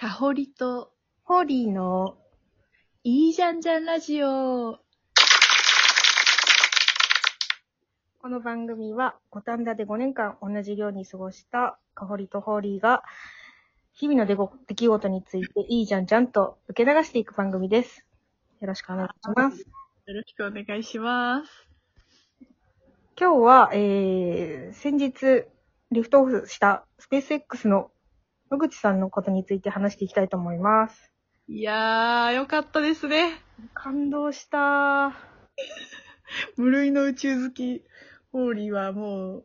かほりと、ホーリーのいいじゃんじゃんラジオ。この番組は五反田で5年間同じ寮に過ごしたカホリとホーリーが日々の出ご出来事についていいじゃんじゃんと受け流していく番組です。よろしくお願いします。よろしくお願いします。今日は、えー、先日リフトオフしたスペース X の野口さんのことについて話していきたいと思います。いやー、よかったですね。感動した 無類の宇宙好き、ホーリーはもう、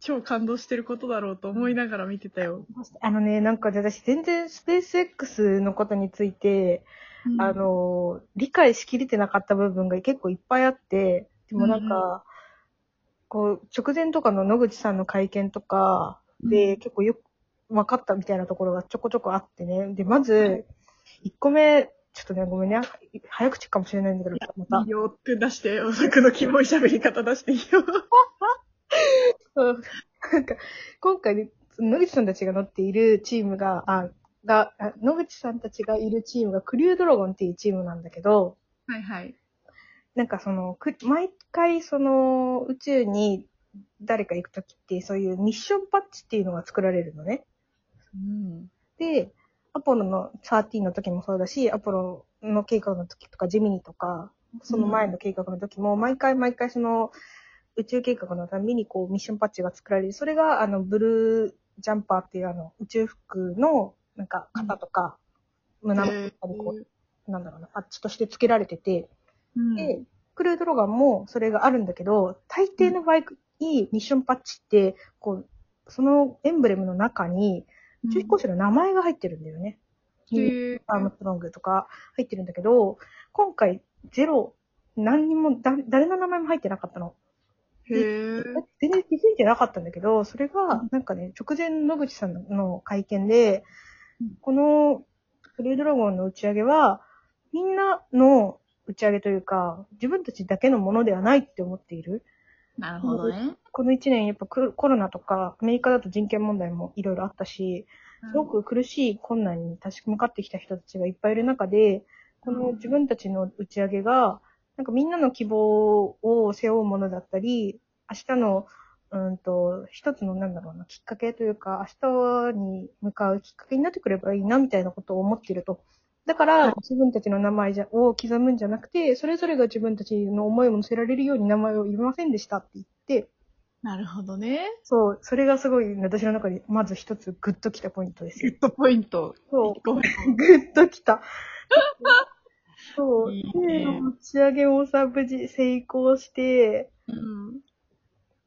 超感動してることだろうと思いながら見てたよ。あのね、なんか私全然スペース X のことについて、うんあ、の、理解しきれてなかった部分が結構いっぱいあって、でもなんか、こう、直前とかの野口さんの会見とかで、結構よく分かったみたいなところがちょこちょこあってね。で、まず、1個目、ちょっとね、ごめんね、早口かもしれないんだけど、またいい。よって出して、おさくのキモい喋り方出していいよ。う んなんか、今回ね、野口さんたちが乗っているチームが、あ、が、あ野口さんたちがいるチームがクリュードラゴンっていうチームなんだけど、はいはい。なんかその、く毎回その宇宙に誰か行くときって、そういうミッションパッチっていうのが作られるのね。うん。で、アポロの13の時もそうだし、アポロの計画の時とか、ジミニとか、その前の計画の時も、毎回毎回その宇宙計画のためにこうミッションパッチが作られる。それがあのブルージャンパーっていうあの宇宙服のなんか肩とか、胸元とかにこう、なんだろうな、パッチとして付けられてて、うんで、クルードロガンもそれがあるんだけど、大抵の場合、いいミッションパッチって、こう、そのエンブレムの中に、宇宙飛行士の名前が入ってるんだよね。へーアームストロングとか入ってるんだけど、今回ゼロ、何にも、だ誰の名前も入ってなかったの。へー全然気づいてなかったんだけど、それが、なんかね、直前の野口さんの会見でうん、この、クルードラゴンの打ち上げは、みんなの打ち上げというか、自分たちだけのものではないって思っている。なるほどね。この一年、やっぱクコロナとか、アメリカだと人権問題もいろいろあったし、すごく苦しい困難に立ち向かってきた人たちがいっぱいいる中で、この自分たちの打ち上げが、なんかみんなの希望を背負うものだったり、明日の、うんと、一つのなんだろうな、きっかけというか、明日に向かうきっかけになってくればいいな、みたいなことを思っていると。だかはい。ら、自分たちの名前じゃを刻むんじゃなくて、それぞれが自分たちの思いを乗せられるように名前を言いませんでしたって言って、なるほどね。そう、それがすごい私の中でまず一つグッときたポイントですよ。グッドポイント。そうグッときた。そう。いいねで、打ち上げもさ、無事成功して、うん。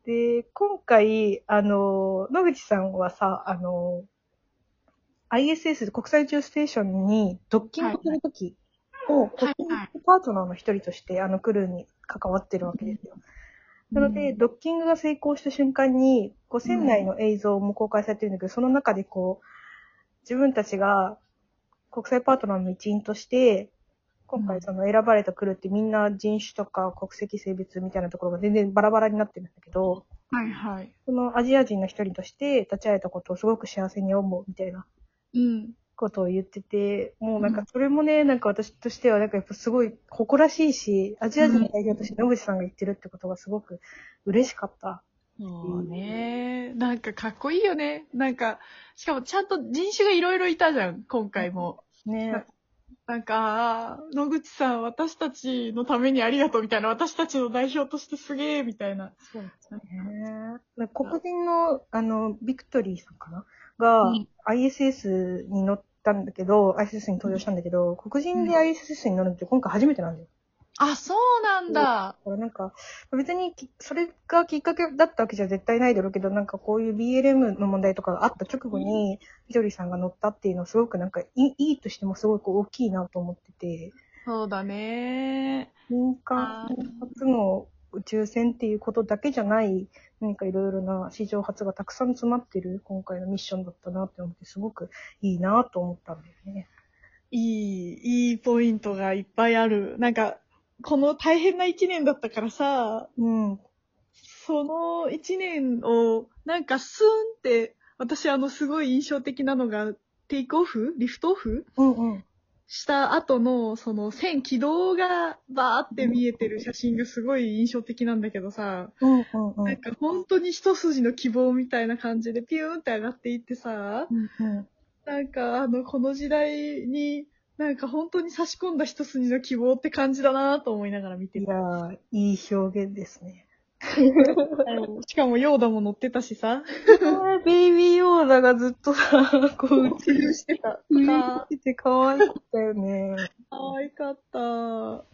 で、今回、あの、野口さんはさ、あの、ISS 国際宇宙ステーションにドッキングするときを、はいドッキングパートナーの一人として、あの、クルーに関わってるわけですよ。なので、ドッキングが成功した瞬間に、こう、船内の映像も公開されてるんだけど、その中でこう、自分たちが国際パートナーの一員として、今回その選ばれたクルーってみんな人種とか国籍性別みたいなところが全然バラバラになってるんだけど、はいはい。そのアジア人の一人として立ち会えたことをすごく幸せに思うみたいなうん。ことを言ってて、もうなんかそれもね、なんか私としてはなんかやっぱすごい誇らしいし、アジア人の代表として野口さんが言ってるってことがすごく嬉しかった。そうね。なんかかっこいいよね。なんか、しかもちゃんと人種がいろいろいたじゃん、今回も。ね。なんか、野口さん、私たちのためにありがとうみたいな、私たちの代表としてすげえみたいな。そうですね。黒人の、あの、ビクトリーさんかな？が、うん ISS に乗ったんだけど、ISS に登場したんだけど、黒人で ISS に乗るって今回初めてなんだよ。あ、そうなんだ。だからなんか、別にき、それがきっかけだったわけじゃ絶対ないだろうけど、なんかこういう BLM の問題とかがあった直後に、ビトリーさんが乗ったっていうのはすごくなんかいい、いいとしてもすごく大きいなと思ってて、そうだね。民間初の宇宙船っていうことだけじゃない、何かいろいろな史上初がたくさん詰まってる今回のミッションだったなって思って、すごくいいなと思ったんだよね。いい、いいポイントがいっぱいある。なんか、この大変な一年だったからさ、うん。その一年を、なんかスーンって、私あのすごい印象的なのが、テイクオフ？リフトオフ？うんうん。した後の、その線、軌道がバーって見えてる写真がすごい印象的なんだけどさ、うんうんうん。なんか本当に一筋の希望みたいな感じでピューンって上がっていってさ、うんうん。なんかあの、この時代に、なんか本当に差し込んだ一筋の希望って感じだなと思いながら見ていた。やー、いい表現ですね。しかもヨーダも乗ってたしさ、ベイビーヨーダがずっとさ、こう、浮遊してた。浮かいてて可愛かったよね。可愛かった。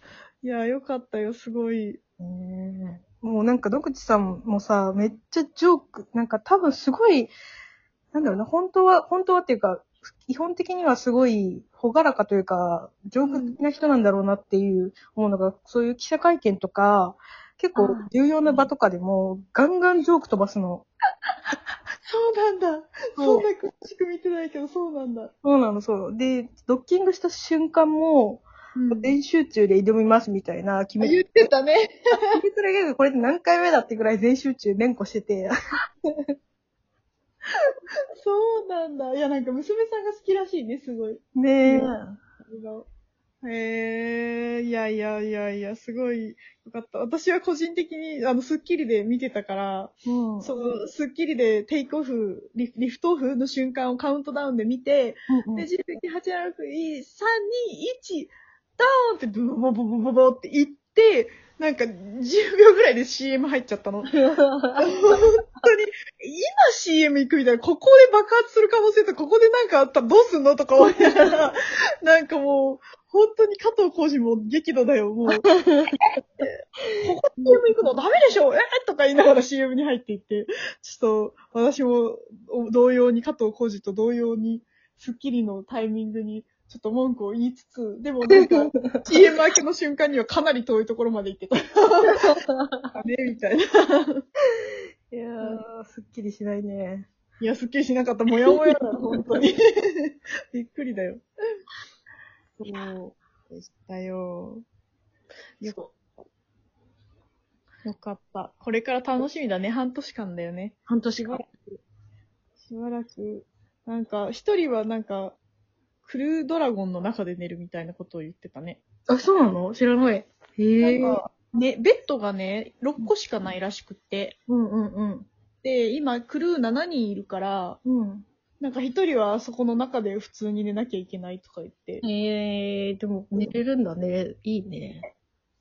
いや、よかったよ、すごい。ねえもうなんか、野口さんもさ、めっちゃジョーク、なんか多分すごい、なんだろうな、本当は、本当はっていうか、基本的にはすごい、ほがらかというか、ジョーク的な人なんだろうなっていう思うのが、そういう記者会見とか、結構重要な場とかでも、ガンガンジョーク飛ばすの。そうなんだ。そんな詳しく見てないけど、そうなんだ。そうなの、そう。で、ドッキングした瞬間も、うん全集中で挑みますみたいな決め言ってたね。決めてるけど、これで何回目だってぐらい全集中連呼してて。そうなんだ。いや、なんか娘さんが好きらしいね、すごい。ねえ。へえー、いやいやいやいや、すごいよかった。私は個人的に、あの、スッキリで見てたから、うん。その、スッキリでテイクオフ、リリフトオフの瞬間をカウントダウンで見て、うんで、10、9、8、7、6、3、2、1、ドーンってブボボボボボボって言って、なんか10秒ぐらいで CM 入っちゃったの。本当に、今 CM 行くみたいな、ここで爆発する可能性とここでなんかあったらどうすんのとか思いながら、なんかもう、本当に加藤浩次も激怒だよ、もう。ここ CM 行くのダメでしょえとか言いながら CM に入っていって、ちょっと、私も同様に、加藤浩次と同様に、スッキリのタイミングに、ちょっと文句を言いつつ、でもなんか、CM 明けの瞬間にはかなり遠いところまで行ってた。ね、みたいな。いやー、すっきりしないね。いや、すっきりしなかった。もやもやだ、本当に。びっくりだよ。そうでしたよ。よよかった。これから楽しみだね。半年間だよね。半年後。しばらく、なんか、一人はなんか、クルードラゴンの中で寝るみたいなことを言ってたね。あ、そうなの？知らない。へえ。なんか、ね、ベッドがね、6個しかないらしくって。うんうんうん。で、今、クルー7人いるから、うん。なんか一人はそこの中で普通に寝なきゃいけないとか言って。えー、でも寝れるんだね。いいね。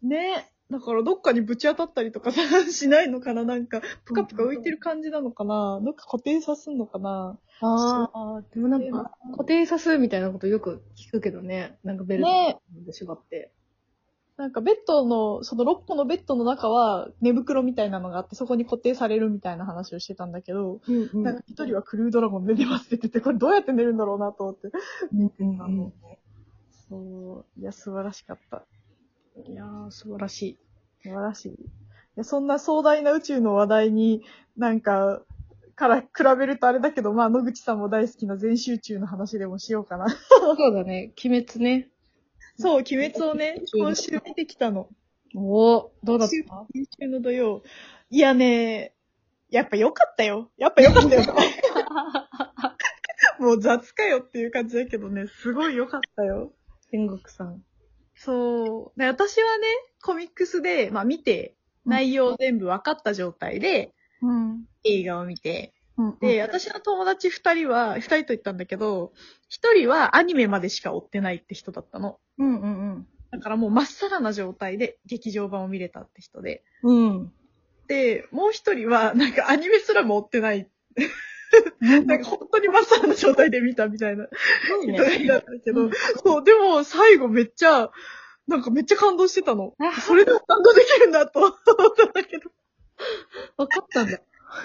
ね。だからどっかにぶち当たったりとかさ、しないのかななんか、ぷかぷか浮いてる感じなのかなどっか固定さすんのかなああ、でもなんか、固定さすみたいなことよく聞くけどね。なんかベルトねで縛って。なんかベッドの、その6個のベッドの中は寝袋みたいなのがあって、そこに固定されるみたいな話をしてたんだけど、うんうなんか一人はクルードラゴン寝てますって言ってて、これどうやって寝るんだろうなと思って。うんうんそう。いや、素晴らしかった。いやー、素晴らしい。素晴らしい。いやそんな壮大な宇宙の話題に、なんか、から比べるとあれだけど、まあ、野口さんも大好きな全集中の話でもしようかな。そうだね。鬼滅ね。そう、鬼滅をね、今週見てきたの。おー、どうだっ今た週の土曜。いやね、やっぱ良かったよ。やっぱ良かったよ。もう雑かよっていう感じだけどね、すごい良かったよ。天国さん。そう。で私はね、コミックスで、まあ見て、内容全部分かった状態でうん。映画を見て、うんで、私の友達二人は、二人と言ったんだけど、一人はアニメまでしか追ってないって人だったの。うんうんだからもうまっさらな状態で劇場版を見れたって人で。うん。うん。で、もう一人は、なんかアニメすらも追ってない。なんか本当にまっさらな状態で見たみたいな人がいたんだけど、うんそう、でも最後めっちゃ、なんかめっちゃ感動してたの。あそれでも感動できるんだと 思ったんだけど。わかったんだ。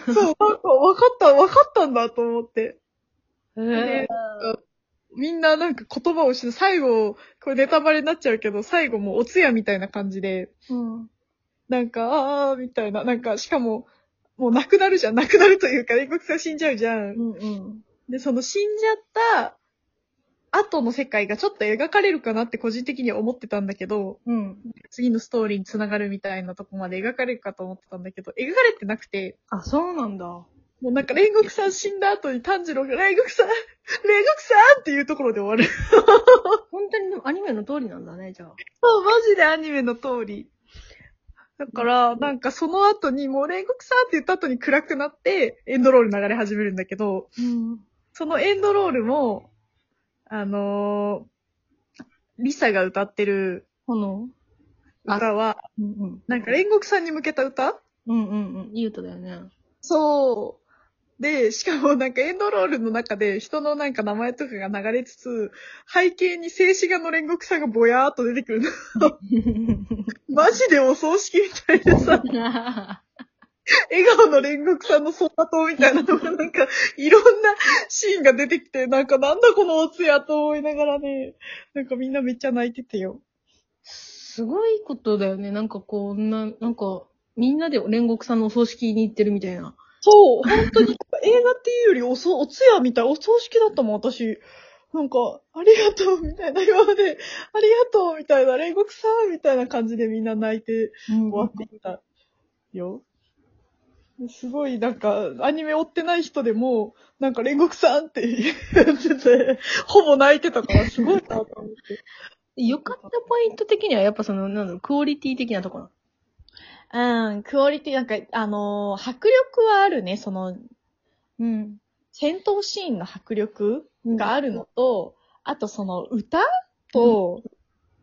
そう、なんか分かった、分かったんだと思って。みんななんか言葉をして、最後、これネタバレになっちゃうけど、最後もうお通夜みたいな感じで、うん。なんか、あーみたいな、なんか、しかも、もう亡くなるじゃん。亡くなるというか、英国さん死んじゃうじゃん。うんうん。で、その死んじゃった後の世界がちょっと描かれるかなって個人的には思ってたんだけど、うん。次のストーリーに繋がるみたいなとこまで描かれるかと思ってたんだけど、描かれてなくて、あ、そうなんだ。もうなんか煉獄さん死んだ後に炭治郎が煉獄さん煉獄さんっていうところで終わる。本当にアニメの通りなんだね、じゃあ。そう、マジでアニメの通り。だから、なんかその後に、もう煉獄さんって言った後に暗くなって、エンドロール流れ始めるんだけど、うん。そのエンドロールも、あのーリサが歌ってる炎あ歌は、うんうん。なんか煉獄さんに向けた歌？うんうんうん。いい歌だよね。そう。で、しかもなんかエンドロールの中で人のなんか名前とかが流れつつ、背景に静止画の煉獄さんがぼやーっと出てくるの。マジでお葬式みたいでさ、笑顔の煉獄さんのソファ島みたいなのがなんか、いろんなシーンが出てきて、なんかなんだこのおつやと思いながらね、なんかみんなめっちゃ泣いててよ。すごいことだよね。なんかこんな、なんか、みんなで煉獄さんのお葬式に行ってるみたいな。そう、本当に映画っていうよりおそ、お通夜みたい、お葬式だったもん、私。なんか、ありがとう、みたいな、今まで、ありがとう、みたいな、煉獄さん、みたいな感じでみんな泣いて終わっていったよ。すごい、なんか、アニメ追ってない人でも、なんか煉獄さんって言ってて、ほぼ泣いてたから、すごいなと思って。よかったポイント的にはやっぱその、なんだろう、クオリティ的なところ。うん、クオリティ、なんか、あのー迫力はあるね、その、うん。戦闘シーンの迫力があるのと、あとその歌と、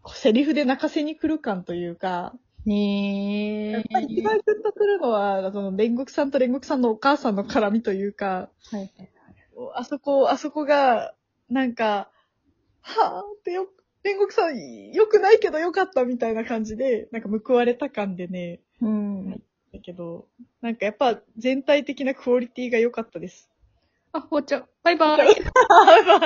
セリフで泣かせに来る感というか、ねえやっ。ぱり一番グッとくるのは、その煉獄さんと煉獄さんのお母さんの絡みというか、はいはい。あそこ、あそこが、なんか、はぁってよ、煉獄さん良くないけど良かったみたいな感じで、なんか報われた感でね、うん。だけど、なんかやっぱ全体的なクオリティが良かったです。あ、終わっちゃう。バイバイ。バイバイ